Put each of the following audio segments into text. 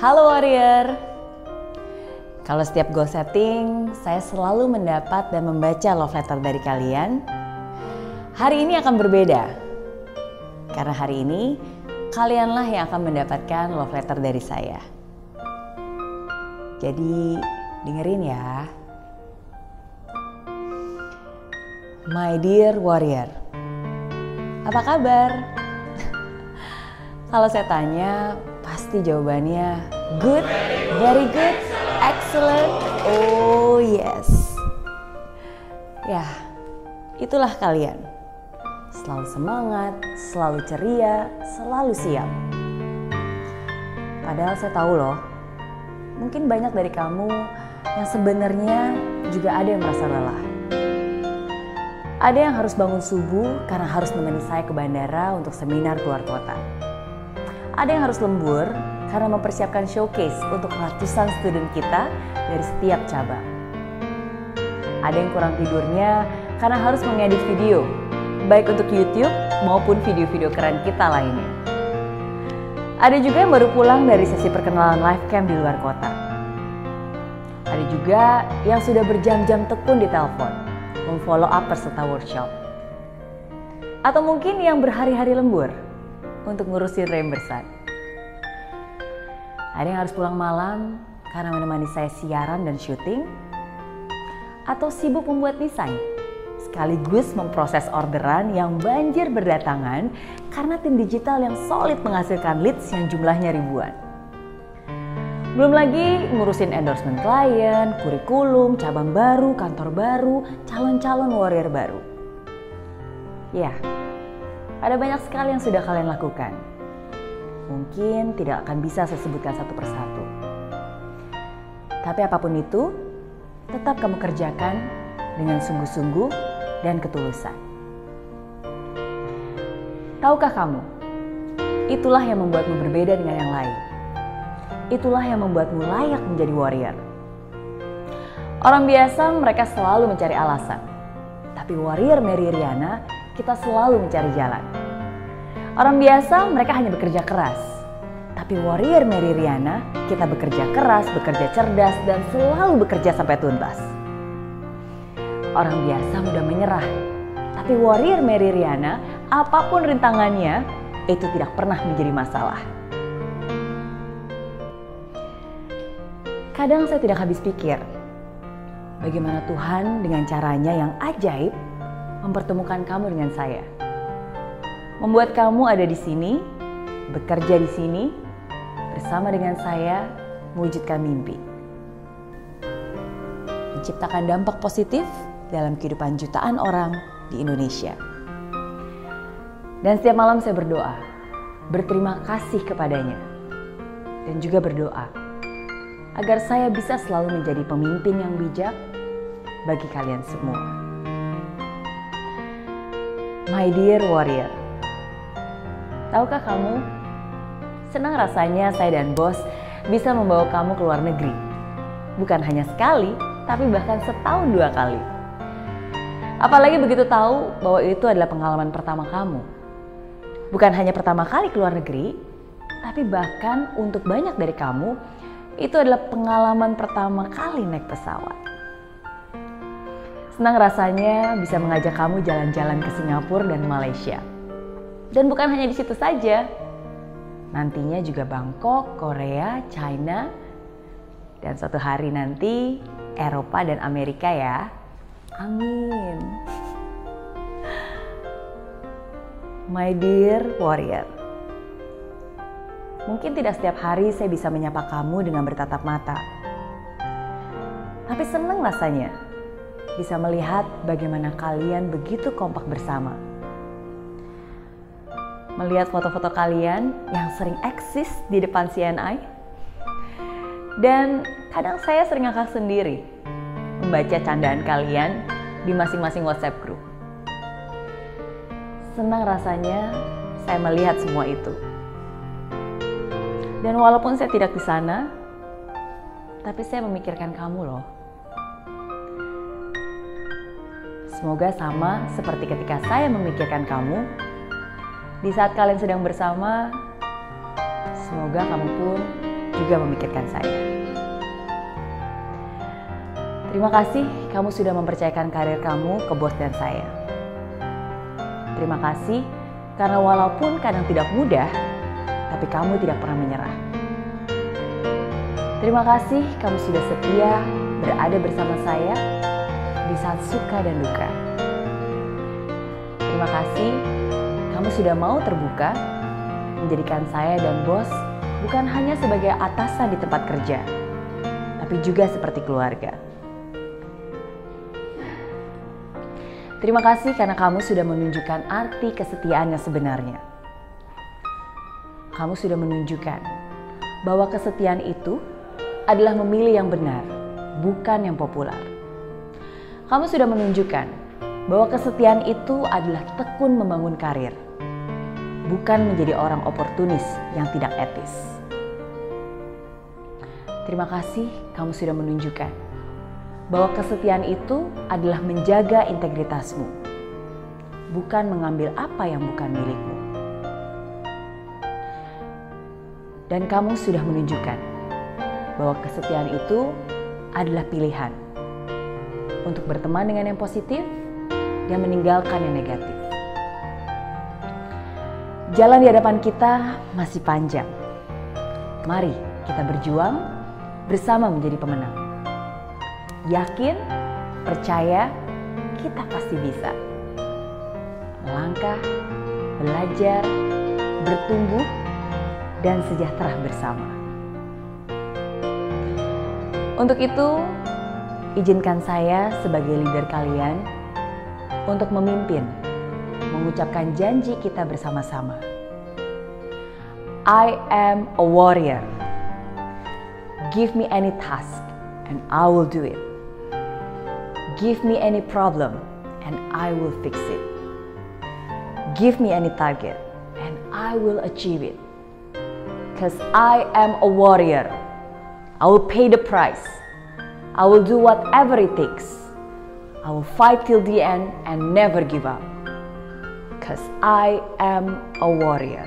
Halo Warrior. Kalau setiap goal setting, saya selalu mendapat dan membaca love letter dari kalian. Hari ini akan berbeda. Karena hari ini kalianlah yang akan mendapatkan love letter dari saya. Jadi dengerin ya. My dear warrior. Apa kabar? Kalau saya tanya, pasti jawabannya good, very good, excellent, oh yes. Ya, itulah kalian. Selalu semangat, selalu ceria, selalu siap. Padahal saya tahu loh, mungkin banyak dari kamu yang sebenarnya juga ada yang merasa lelah. Ada yang harus bangun subuh karena harus menemani saya ke bandara untuk seminar keluar kota. Ada yang harus lembur karena mempersiapkan showcase untuk ratusan student kita dari setiap cabang. Ada yang kurang tidurnya karena harus mengedit video, baik untuk YouTube maupun video-video keren kita lainnya. Ada juga yang baru pulang dari sesi perkenalan live cam di luar kota. Ada juga yang sudah berjam-jam tekun di telepon, memfollow up peserta workshop. Atau mungkin yang berhari-hari lembur untuk ngurusin reimbursan. Ada yang harus pulang malam karena menemani saya siaran dan syuting, atau sibuk membuat desain, sekaligus memproses orderan yang banjir berdatangan karena tim digital yang solid menghasilkan leads yang jumlahnya ribuan. Belum lagi ngurusin endorsement klien, kurikulum, cabang baru, kantor baru, calon-calon warrior baru. Ya, ada banyak sekali yang sudah kalian lakukan. Mungkin tidak akan bisa saya sebutkan satu persatu. Tapi apa pun itu, tetap kamu kerjakan dengan sungguh-sungguh dan ketulusan. Tahukah kamu, itulah yang membuatmu berbeda dengan yang lain. Itulah yang membuatmu layak menjadi warrior. Orang biasa mereka selalu mencari alasan. Tapi warrior Mary Riana, kita selalu mencari jalan. Orang biasa mereka hanya bekerja keras. Tapi warrior Mary Riana, kita bekerja keras, bekerja cerdas, dan selalu bekerja sampai tuntas. Orang biasa mudah menyerah. Tapi warrior Mary Riana, apa pun rintangannya, itu tidak pernah menjadi masalah. Kadang saya tidak habis pikir, bagaimana Tuhan dengan caranya yang ajaib mempertemukan kamu dengan saya. Membuat kamu ada di sini, bekerja di sini, bersama dengan saya mewujudkan mimpi. Menciptakan dampak positif dalam kehidupan jutaan orang di Indonesia. Dan setiap malam saya berdoa, berterima kasih kepadanya, dan juga berdoa agar saya bisa selalu menjadi pemimpin yang bijak bagi kalian semua. My dear warrior, tahukah kamu, senang rasanya saya dan bos bisa membawa kamu ke luar negeri. Bukan hanya sekali, tapi bahkan setahun dua kali. Apalagi begitu tahu bahwa itu adalah pengalaman pertama kamu. Bukan hanya pertama kali ke luar negeri, tapi bahkan untuk banyak dari kamu, itu adalah pengalaman pertama kali naik pesawat. Senang rasanya bisa mengajak kamu jalan-jalan ke Singapura dan Malaysia. Dan bukan hanya di situ saja. Nantinya juga Bangkok, Korea, China, dan suatu hari nanti Eropa dan Amerika ya. Amin. My dear warrior. Mungkin tidak setiap hari saya bisa menyapa kamu dengan bertatap mata. Tapi senang rasanya bisa melihat bagaimana kalian begitu kompak bersama. Melihat foto-foto kalian yang sering eksis di depan CNI. Dan kadang saya sering ngakak sendiri membaca candaan kalian di masing-masing WhatsApp group. Senang rasanya saya melihat semua itu. Dan walaupun saya tidak di sana, tapi saya memikirkan kamu loh. Semoga sama seperti ketika saya memikirkan kamu, di saat kalian sedang bersama, semoga kamu pun juga memikirkan saya. Terima kasih kamu sudah mempercayakan karir kamu ke bos dan saya. Terima kasih karena walaupun kadang tidak mudah, tapi kamu tidak pernah menyerah. Terima kasih kamu sudah setia berada bersama saya di saat suka dan duka. Terima kasih kamu sudah mau terbuka menjadikan saya dan bos bukan hanya sebagai atasan di tempat kerja, tapi juga seperti keluarga. Terima kasih karena kamu sudah menunjukkan arti kesetiaan yang sebenarnya. Kamu sudah menunjukkan bahwa kesetiaan itu adalah memilih yang benar, bukan yang populer. Kamu sudah menunjukkan bahwa kesetiaan itu adalah tekun membangun karir, bukan menjadi orang oportunis yang tidak etis. Terima kasih kamu sudah menunjukkan bahwa kesetiaan itu adalah menjaga integritasmu, bukan mengambil apa yang bukan milikmu. Dan kamu sudah menunjukkan bahwa kesetiaan itu adalah pilihan untuk berteman dengan yang positif dan meninggalkan yang negatif. Jalan di hadapan kita masih panjang. Mari kita berjuang bersama menjadi pemenang yakin, percaya, kita pasti bisa. Melangkah, belajar, bertumbuh, dan sejahtera bersama. Untuk itu, izinkan saya sebagai leader kalian untuk memimpin, mengucapkan janji kita bersama-sama. I am a warrior. Give me any task and I will do it. Give me any problem and I will fix it. Give me any target and I will achieve it. Because I am a warrior. I will pay the price. I will do whatever it takes. I will fight till the end and never give up. Because I am a warrior.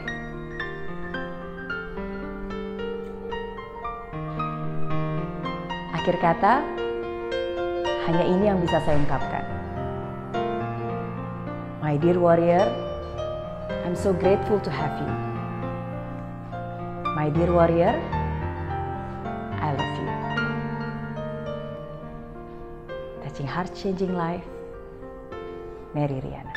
Akhir kata, hanya ini yang bisa saya ungkapkan. My dear warrior, I'm so grateful to have you. My dear warrior, I love you. Touching heart changing life, Mary Riana.